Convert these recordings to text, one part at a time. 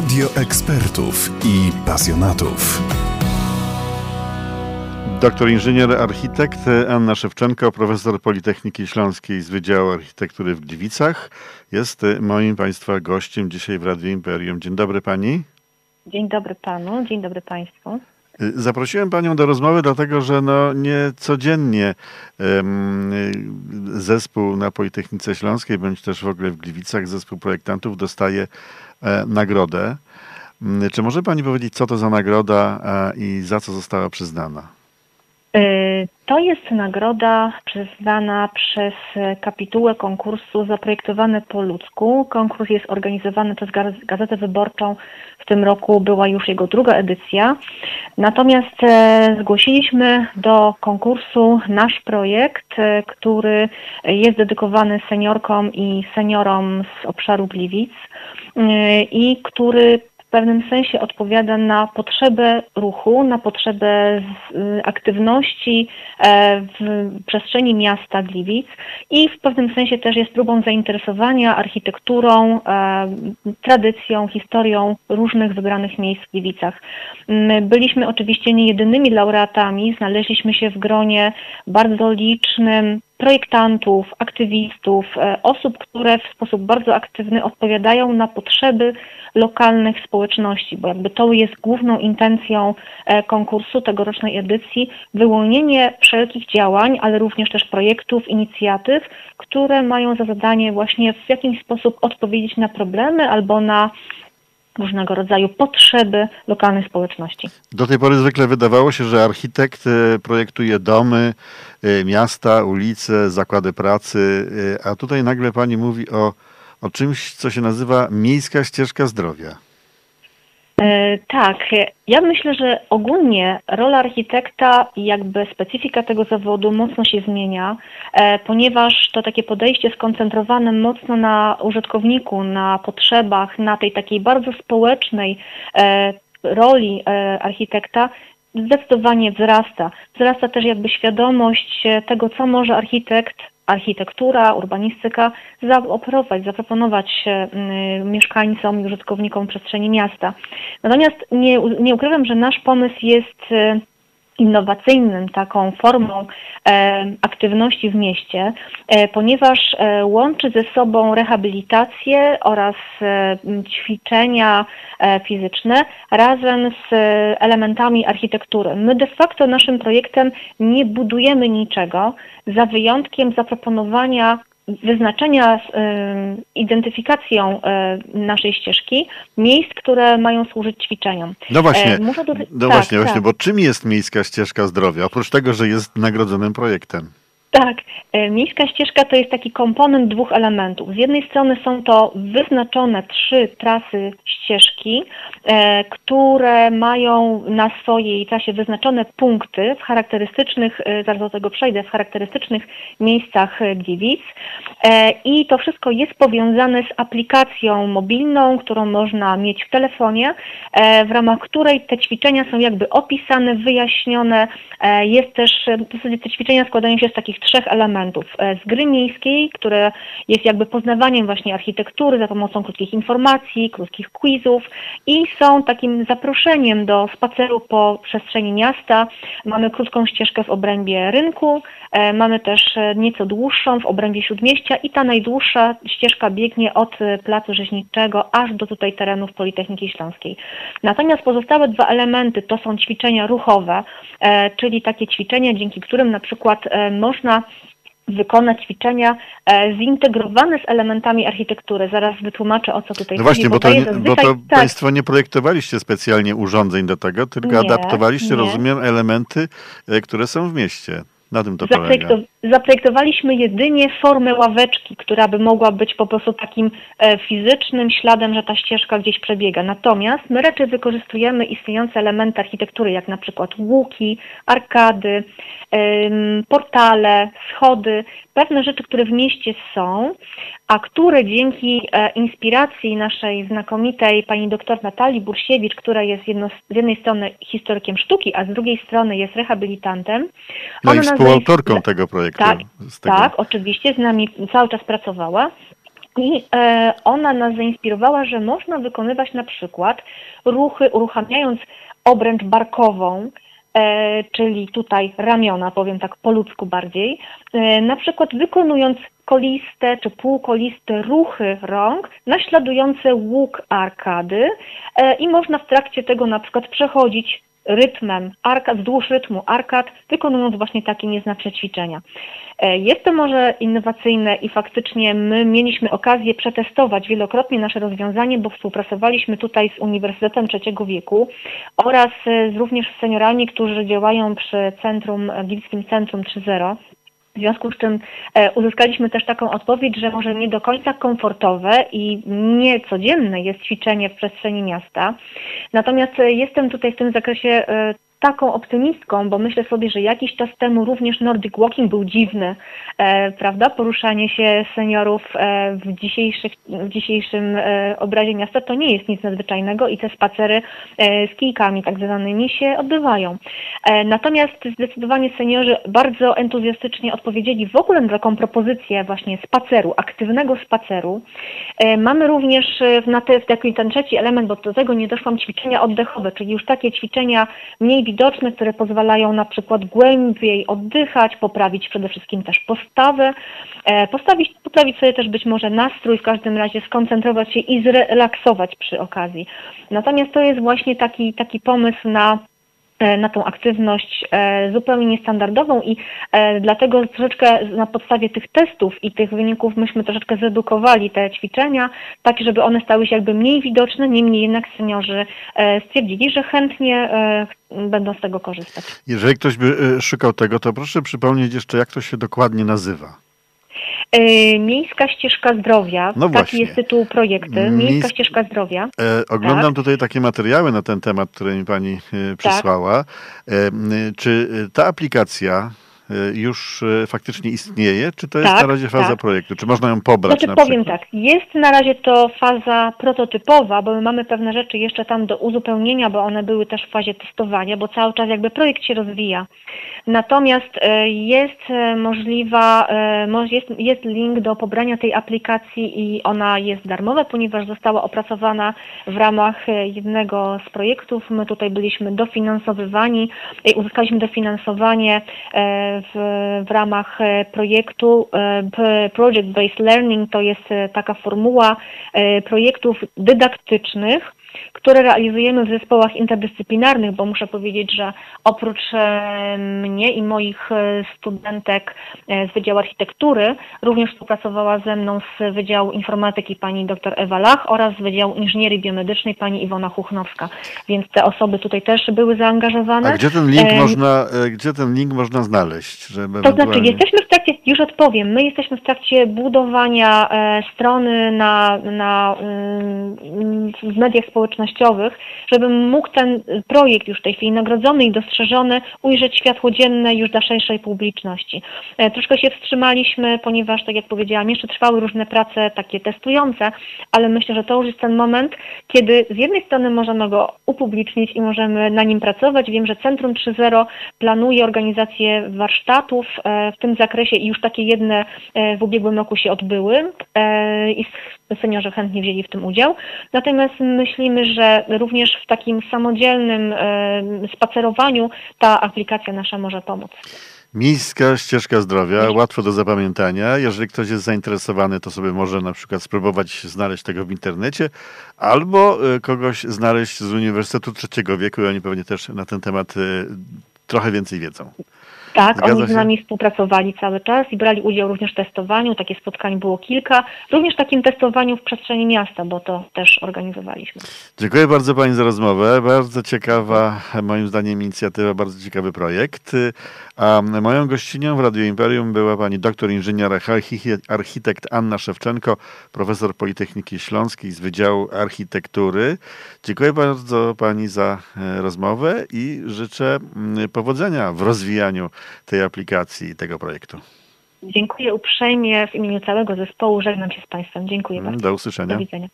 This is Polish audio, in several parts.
Radio ekspertów i pasjonatów. Doktor inżynier architekt Anna Szewczenko, profesor Politechniki Śląskiej z Wydziału Architektury w Gliwicach, jest moim Państwa gościem dzisiaj w Radio Imperium. Dzień dobry Pani. Dzień dobry Panu, dzień dobry Państwu. Zaprosiłem Panią do rozmowy, dlatego że no nie codziennie zespół na Politechnice Śląskiej, bądź też w ogóle w Gliwicach, zespół projektantów dostaje nagrodę. Mm, czy może Pani powiedzieć, co to za nagroda e, i za co została przyznana? E, to jest nagroda przyznana przez kapitułę konkursu Zaprojektowane po ludzku. Konkurs jest organizowany przez Gazetę Wyborczą. W tym roku była już jego druga edycja. Natomiast e, zgłosiliśmy do konkursu nasz projekt, e, który jest dedykowany seniorkom i seniorom z obszaru Gliwic i który w pewnym sensie odpowiada na potrzebę ruchu, na potrzebę y, aktywności e, w przestrzeni miasta Gliwic i w pewnym sensie też jest próbą zainteresowania architekturą, e, tradycją, historią różnych wybranych miejsc w Gliwicach. My byliśmy oczywiście nie jedynymi laureatami, znaleźliśmy się w gronie bardzo licznym projektantów, aktywistów, e, osób, które w sposób bardzo aktywny odpowiadają na potrzeby lokalnych społeczności, bo jakby to jest główną intencją e, konkursu tegorocznej edycji, wyłonienie wszelkich działań, ale również też projektów, inicjatyw, które mają za zadanie właśnie w jakiś sposób odpowiedzieć na problemy albo na różnego rodzaju potrzeby lokalnej społeczności. Do tej pory zwykle wydawało się, że architekt e, projektuje domy, e, miasta, ulice, zakłady pracy, e, a tutaj nagle pani mówi o, o czymś, co się nazywa miejska ścieżka zdrowia. E, tak, ja myślę, że ogólnie rola architekta i jakby specyfika tego zawodu mocno się zmienia, e, ponieważ to takie podejście skoncentrowane mocno na użytkowniku, na potrzebach, na tej takiej bardzo społecznej e, roli architekta zdecydowanie wzrasta. Wzrasta też jakby świadomość tego, co może architekt architektura, urbanistyka zaoferować, zaproponować mieszkańcom i użytkownikom przestrzeni miasta. Natomiast nie, nie ukrywam, że nasz pomysł jest e, innowacyjnym taką formą e, aktywności w mieście, e, ponieważ e, łączy ze sobą rehabilitację oraz ćwiczenia fizyczne razem z elementami architektury. My de facto naszym projektem nie budujemy niczego, za wyjątkiem zaproponowania wyznaczenia, y, identyfikacją y, naszej ścieżki miejsc, które mają służyć ćwiczeniom. No właśnie, do... no tak, właśnie, tak. właśnie, bo czym jest Miejska Ścieżka Zdrowia? Oprócz tego, że jest nagrodzonym projektem. Tak, e, miejska ścieżka to jest taki komponent dwóch elementów. Z jednej strony są to wyznaczone trzy trasy ścieżki, e, które mają na swojej trasie wyznaczone punkty w charakterystycznych, e, zaraz do tego przejdę, w charakterystycznych miejscach Gliwic. I to wszystko jest powiązane z aplikacją mobilną, którą można mieć w telefonie, w ramach której te ćwiczenia są jakby opisane, wyjaśnione. Jest też, w zasadzie te ćwiczenia składają się z takich trzech elementów. E, z gry miejskiej, które jest jakby poznawaniem właśnie architektury za pomocą krótkich informacji, krótkich quizów i są takim zaproszeniem do spaceru po przestrzeni miasta. Mamy krótką ścieżkę w obrębie rynku, e, mamy też e, nieco dłuższą w obrębie śródmieścia i ta najdłuższa ścieżka biegnie od Placu Rzeźniczego aż do tutaj terenów Politechniki Śląskiej. Natomiast pozostałe dwa elementy to są ćwiczenia ruchowe, czyli takie ćwiczenia, dzięki którym na przykład można można wykonać ćwiczenia e, zintegrowane z elementami architektury. Zaraz wytłumaczę, o co tutaj no chodzi. No właśnie, bo to, bo to tak. Państwo nie projektowaliście specjalnie urządzeń do tego, tylko nie, adaptowaliście, nie. rozumiem, elementy, e, które są w mieście. Na tym to Zaprojekto polega. Zaprojektowaliśmy jedynie formę ławeczki, która by mogła być po prostu takim e, fizycznym śladem, że ta ścieżka gdzieś przebiega. Natomiast my raczej wykorzystujemy istniejące elementy architektury, jak na przykład łuki, arkady, portale, schody, pewne rzeczy, które w mieście są, a które dzięki e, inspiracji naszej znakomitej pani doktor Natalii Bursiewicz, która jest jedno, z jednej strony historykiem sztuki, a z drugiej strony jest rehabilitantem. No i współautorką tego projektu. Tak, tego. tak, oczywiście z nami cały czas pracowała. I e, ona nas zainspirowała, że można wykonywać na przykład ruchy uruchamiając obręcz barkową, e, czyli tutaj ramiona, powiem tak po ludzku bardziej, e, na przykład wykonując koliste czy półkoliste ruchy rąk naśladujące łuk arkady e, i można w trakcie tego na przykład przechodzić rytmem arkad, wzdłuż rytmu arkad, wykonując właśnie takie nieznaczne ćwiczenia. E, jest to może innowacyjne i faktycznie my mieliśmy okazję przetestować wielokrotnie nasze rozwiązanie, bo współpracowaliśmy tutaj z Uniwersytetem Trzeciego Wieku oraz z, również z seniorami, którzy działają przy Centrum, Gliwickim Centrum 3.0 w związku z czym e, uzyskaliśmy też taką odpowiedź, że może nie do końca komfortowe i niecodzienne jest ćwiczenie w przestrzeni miasta. Natomiast e, jestem tutaj w tym zakresie e, taką optymistką, bo myślę sobie, że jakiś czas temu również Nordic Walking był dziwny, e, prawda? Poruszanie się seniorów e, w, w dzisiejszym e, obrazie miasta to nie jest nic nadzwyczajnego i te spacery e, z kijkami tak zwanymi się odbywają. E, natomiast zdecydowanie seniorzy bardzo entuzjastycznie odpowiedzieli w ogóle na taką propozycję właśnie spaceru, aktywnego spaceru. E, mamy również na te, ten trzeci element, bo do tego nie doszłam, ćwiczenia oddechowe, czyli już takie ćwiczenia mniej widoczne, które pozwalają na przykład głębiej oddychać, poprawić przede wszystkim też postawę, e, postawić, poprawić sobie też być może nastrój, w każdym razie skoncentrować się i zrelaksować przy okazji. Natomiast to jest właśnie taki, taki pomysł na na tą aktywność e, zupełnie niestandardową i e, dlatego troszeczkę na podstawie tych testów i tych wyników myśmy troszeczkę zredukowali te ćwiczenia, tak żeby one stały się jakby mniej widoczne, niemniej jednak seniorzy stwierdzili, że chętnie będą z tego korzystać. Jeżeli ktoś by szukał tego, to proszę przypomnieć jeszcze, jak to się dokładnie nazywa. E, Miejska Ścieżka Zdrowia, no taki jest tytuł projektu. Miejska Miejsk... Ścieżka Zdrowia. E, oglądam tak. tutaj takie materiały na ten temat, które mi Pani e, przysłała. Tak. E, czy ta aplikacja już y, faktycznie istnieje, czy to jest tak, na razie faza tak. projektu? Czy można ją pobrać? Znaczy, powiem tak, jest na razie to faza prototypowa, bo my mamy pewne rzeczy jeszcze tam do uzupełnienia, bo one były też w fazie testowania, bo cały czas jakby projekt się rozwija. Natomiast y, jest możliwa, jest, jest link do pobrania tej aplikacji i ona jest darmowa, ponieważ została opracowana w ramach jednego z projektów. My tutaj byliśmy dofinansowywani, uzyskaliśmy dofinansowanie w, w ramach e, projektu e, Project Based Learning to jest e, taka formuła projektów dydaktycznych, które realizujemy w zespołach interdyscyplinarnych, bo muszę powiedzieć, że oprócz e, mnie i moich e, studentek e, z Wydziału Architektury, również współpracowała ze mną z Wydziału Informatyki pani dr Ewa Lach oraz z Wydziału Inżynierii Biomedycznej pani Iwona Chuchnowska. Więc te osoby tutaj też były zaangażowane. A gdzie ten link, można, gdzie ten link można znaleźć? Żeby to znaczy, jesteśmy w trakcie, już odpowiem, my jesteśmy w trakcie budowania strony na, na, w mediach społecznościowych, społecznościowych, żeby mógł ten projekt już w tej chwili nagrodzony i dostrzeżony ujrzeć światło dzienne już dla szerszej publiczności. E, troszkę się wstrzymaliśmy, ponieważ, tak jak powiedziałam, jeszcze trwały różne prace takie testujące, ale myślę, że to już jest ten moment, kiedy z jednej strony możemy go upublicznić i możemy na nim pracować. Wiem, że Centrum 3.0 planuje organizację warsztatów e, w tym zakresie i już takie jedne e, w ubiegłym roku się odbyły i seniorzy chętnie wzięli w tym udział. Natomiast myślimy, że również w takim samodzielnym spacerowaniu ta aplikacja nasza może pomóc. Miejska ścieżka zdrowia, łatwo do zapamiętania. Jeżeli ktoś jest zainteresowany, to sobie może na przykład spróbować znaleźć tego w internecie, albo e, kogoś znaleźć z Uniwersytetu Trzeciego Wieku i oni pewnie też na ten temat e, trochę więcej wiedzą. Tak, Zgadza oni z nami się? współpracowali cały czas i brali udział również w testowaniu. Takie spotkań było kilka. Również takim testowaniu w przestrzeni miasta, bo to też organizowaliśmy. Dziękuję bardzo Pani za rozmowę. Bardzo ciekawa, moim zdaniem, inicjatywa, bardzo ciekawy projekt. A moją gościnią w Radio Imperium była Pani doktor inżynier architekt Anna Szewczenko, profesor Politechniki Śląskiej z Wydziału Architektury. Dziękuję bardzo Pani za e, rozmowę i życzę mm, powodzenia w rozwijaniu tej aplikacji i tego projektu. Dziękuję uprzejmie w imieniu całego zespołu. Żegnam się z Państwem. Dziękuję mm, bardzo. Do usłyszenia. Do widzenia.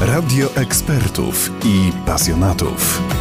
Radio ekspertów i pasjonatów.